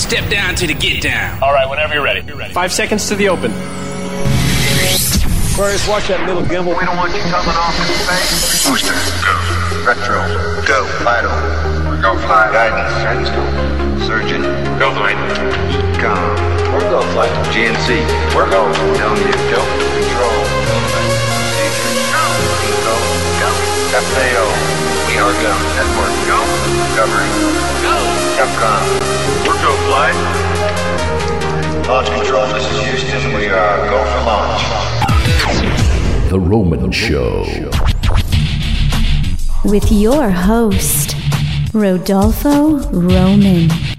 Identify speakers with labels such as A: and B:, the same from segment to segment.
A: Step down to the get down.
B: All right, whenever you're ready. You're ready.
C: Five seconds to the open.
D: Aquarius, watch that little gimbal.
E: We don't want you coming off in space.
F: Booster, go. Retro, go. Vital,
E: Go fly.
F: guidance, guidance, go. Surgeon,
B: Go flight.
F: com.
E: We're go flight.
F: GNC,
E: We're go.
F: down you go. Control, procedure, go. Go. FAO, we are go. Network, go. Covering,
B: Go.
F: Capcom.
B: We're go flight.
F: Launch control, this is Houston. We are go for launch.
G: The Roman Show.
H: with your host, Rodolfo Roman.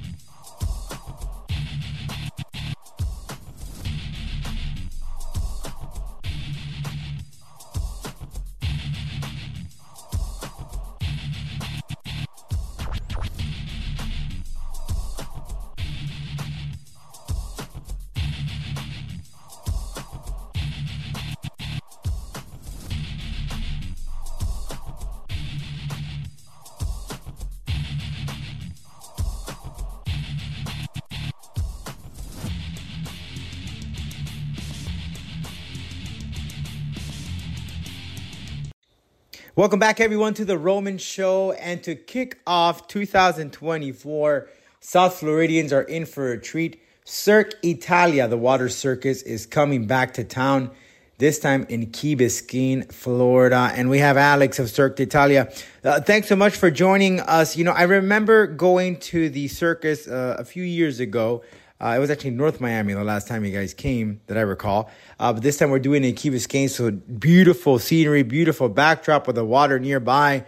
I: Welcome back, everyone, to the Roman Show. And to kick off 2024, South Floridians are in for a treat. Cirque Italia, the water circus, is coming back to town, this time in Key Biscayne, Florida. And we have Alex of Cirque Italia. Uh, thanks so much for joining us. You know, I remember going to the circus uh, a few years ago. Uh, it was actually North Miami the last time you guys came that I recall. Uh, but this time we're doing it in Key Biscayne. So beautiful scenery, beautiful backdrop with the water nearby.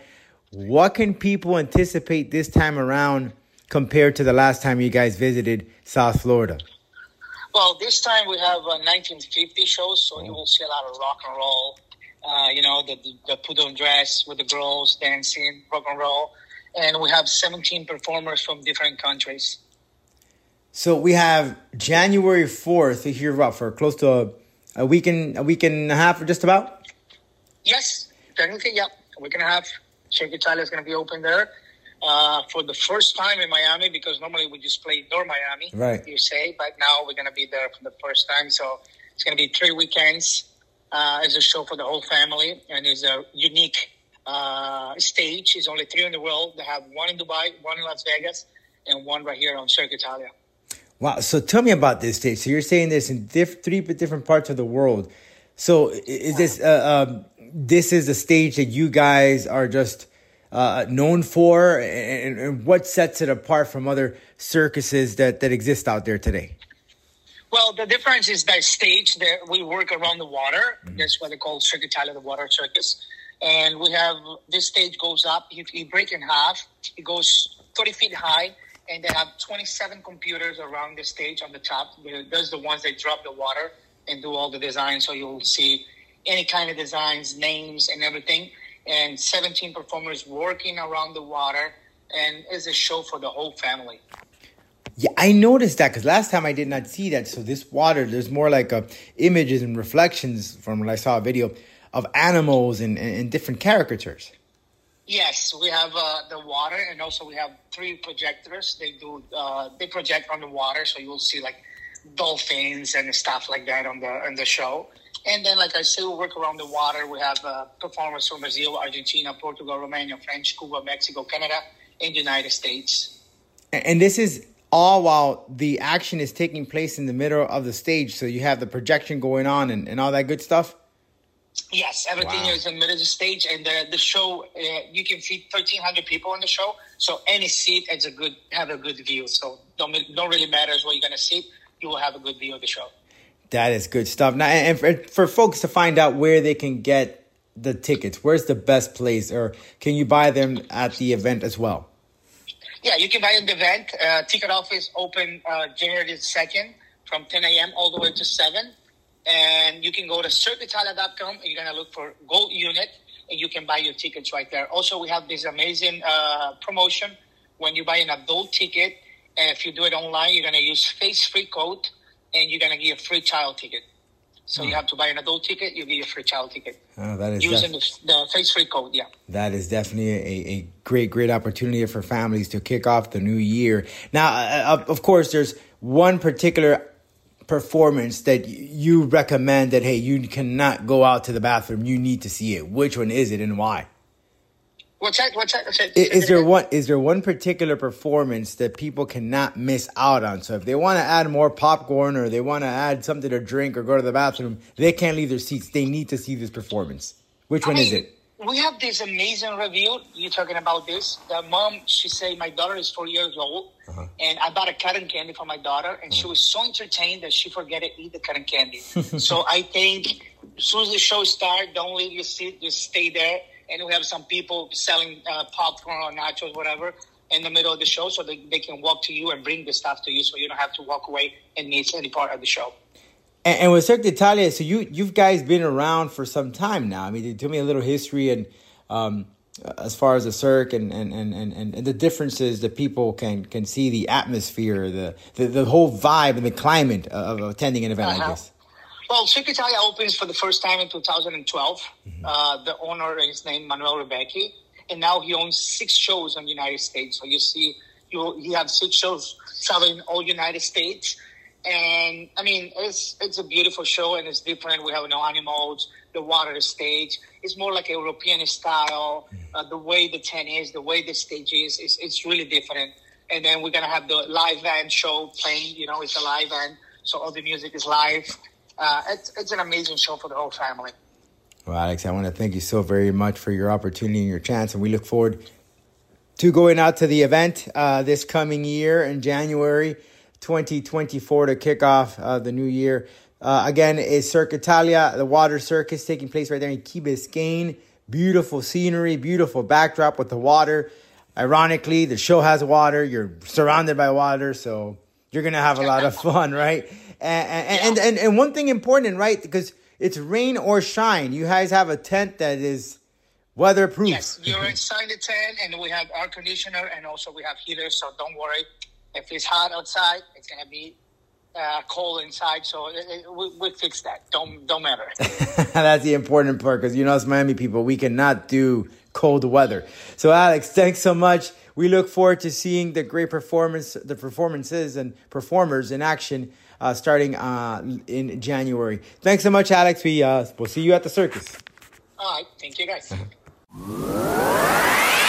I: What can people anticipate this time around compared to the last time you guys visited South Florida?
J: Well, this time we have a 1950 show, so you will see a lot of rock and roll. Uh, you know, the, the, put on dress with the girls dancing, rock and roll. And we have 17 performers from different countries.
I: So we have January 4th here what, for close to a, a week and a week and a half or just about?
J: Yes, technically, yeah. We're going to have Cirque Italia is going to be open there uh, for the first time in Miami because normally we just play North Miami,
I: Right.
J: you say, but now we're going to be there for the first time. So it's going to be three weekends uh, as a show for the whole family, and it's a unique uh, stage. It's only three in the world. They have one in Dubai, one in Las Vegas, and one right here on Cirque Italia.
I: Wow. So tell me about this stage. So you're saying this in diff- three different parts of the world. So is this uh, um, this is the stage that you guys are just uh, known for, and, and what sets it apart from other circuses that that exist out there today?
J: Well, the difference is that stage that we work around the water. That's what they call Cirque Italia, the water circus. And we have this stage goes up. If you break in half, it goes 30 feet high, and they have 27 computers around the stage on the top. Those are the ones that drop the water and do all the design. So you'll see any kind of designs, names, and everything. And 17 performers working around the water, and it's a show for the whole family.
I: Yeah, I noticed that because last time I did not see that. So this water, there's more like uh, images and reflections from when I saw a video of animals and, and, and different caricatures.
J: Yes, we have uh, the water, and also we have three projectors. They do uh, they project on the water, so you'll see like dolphins and stuff like that on the on the show. And then, like I said, we work around the water. We have uh, performers from Brazil, Argentina, Portugal, Romania, French, Cuba, Mexico, Canada, and United States.
I: And this is all while the action is taking place in the middle of the stage. So you have the projection going on and, and all that good stuff.
J: Yes, everything
I: Wow.
J: is in the middle of the stage, and the the show uh, you can fit thirteen hundred people on the show. So any seat has a good have a good view. So don't don't really matters where you're gonna sit. You will have a good view of the show.
I: That is good stuff. Now, and for, for folks to find out where they can get the tickets, where's the best place, or can you buy them at the event as well?
J: Yeah, you can buy an event. Uh, ticket office open uh, January 2nd from 10 a.m. all the way to 7. And you can go to cirqueitalia.com and you're going to look for Gold Unit and you can buy your tickets right there. Also, we have this amazing uh, promotion when you buy an adult ticket. And if you do it online, you're going to use Face Free code and you're going to get a free child ticket. So you have to buy an adult ticket. You get a free child ticket
I: Oh, that is
J: using
I: def-
J: the, the face free code. Yeah.
I: that is definitely a, a great, great opportunity for families to kick off the new year. Now, uh, of- of course, there's one particular performance that you recommend that hey, you cannot go out to the bathroom. You need to see it. Which one is it and why?
J: What's that? What's that? Say-
I: I- Is there one is there one particular performance that people cannot miss out on? So if they want to add more popcorn or they want to add something to drink or go to the bathroom, they can't leave their seats. They need to see this performance. Which one
J: I
I: is it?
J: We have this amazing review. You're talking about this. The mom, she said, my daughter is four years old,
I: Uh-huh.
J: and I bought a cotton candy for my daughter, and she was so entertained that she forget to eat the cotton candy. so I think as soon as the show starts, don't leave your seat, just stay there. And we have some people selling uh, popcorn or nachos, whatever, in the middle of the show, so they, they can walk to you and bring the stuff to you, so you don't have to walk away and miss any part of the show.
I: And, and with Cirque d'Italia, so you you guys been around for some time now. I mean, tell me a little history and um, as far as the Cirque and and, and, and, and the differences that people can can see the atmosphere, the the, the whole vibe and the climate of attending an event like
J: Uh-huh.
I: this.
J: Well, Cirque Italia opens for the first time in 2012. Uh, the owner is named Manuel Rebecchi, and now he owns six shows in the United States. So you see, you he have six shows traveling all United States, and I mean, it's it's a beautiful show and it's different. We have no animals, the water stage. It's more like a European style. Uh, the way the tent is, the way the stage is, is it's really different. And then we're gonna have the live band show playing. You know, it's a live band, so all the music is live. Uh, it's it's an amazing show for the whole family.
I: Well, Alex, I want to thank you so very much for your opportunity and your chance, and we look forward to going out to the event uh, this coming year in January 2024 to kick off uh, the new year. Uh, again, is Cirque Italia, the water circus, taking place right there in Key Biscayne. Beautiful scenery, beautiful backdrop with the water. Ironically, the show has water. You're surrounded by water, so you're gonna have a lot of fun, right? And and, and, and and one thing important, right? Because it's rain or shine. You guys have a tent that is weatherproof.
J: Yes, you're inside the tent, and we have air conditioner, and also we have heaters. So don't worry. If it's hot outside, it's gonna be uh, cold inside. So it, it, we, we fix that. Don't don't matter.
I: That's the important part because you know, as Miami people, we cannot do cold weather. So, Alex, thanks so much. We look forward to seeing the great performance, the performances and performers in action uh, starting uh, in January. Thanks so much, Alex. We uh, we'll see you at the circus.
J: All right, thank you guys.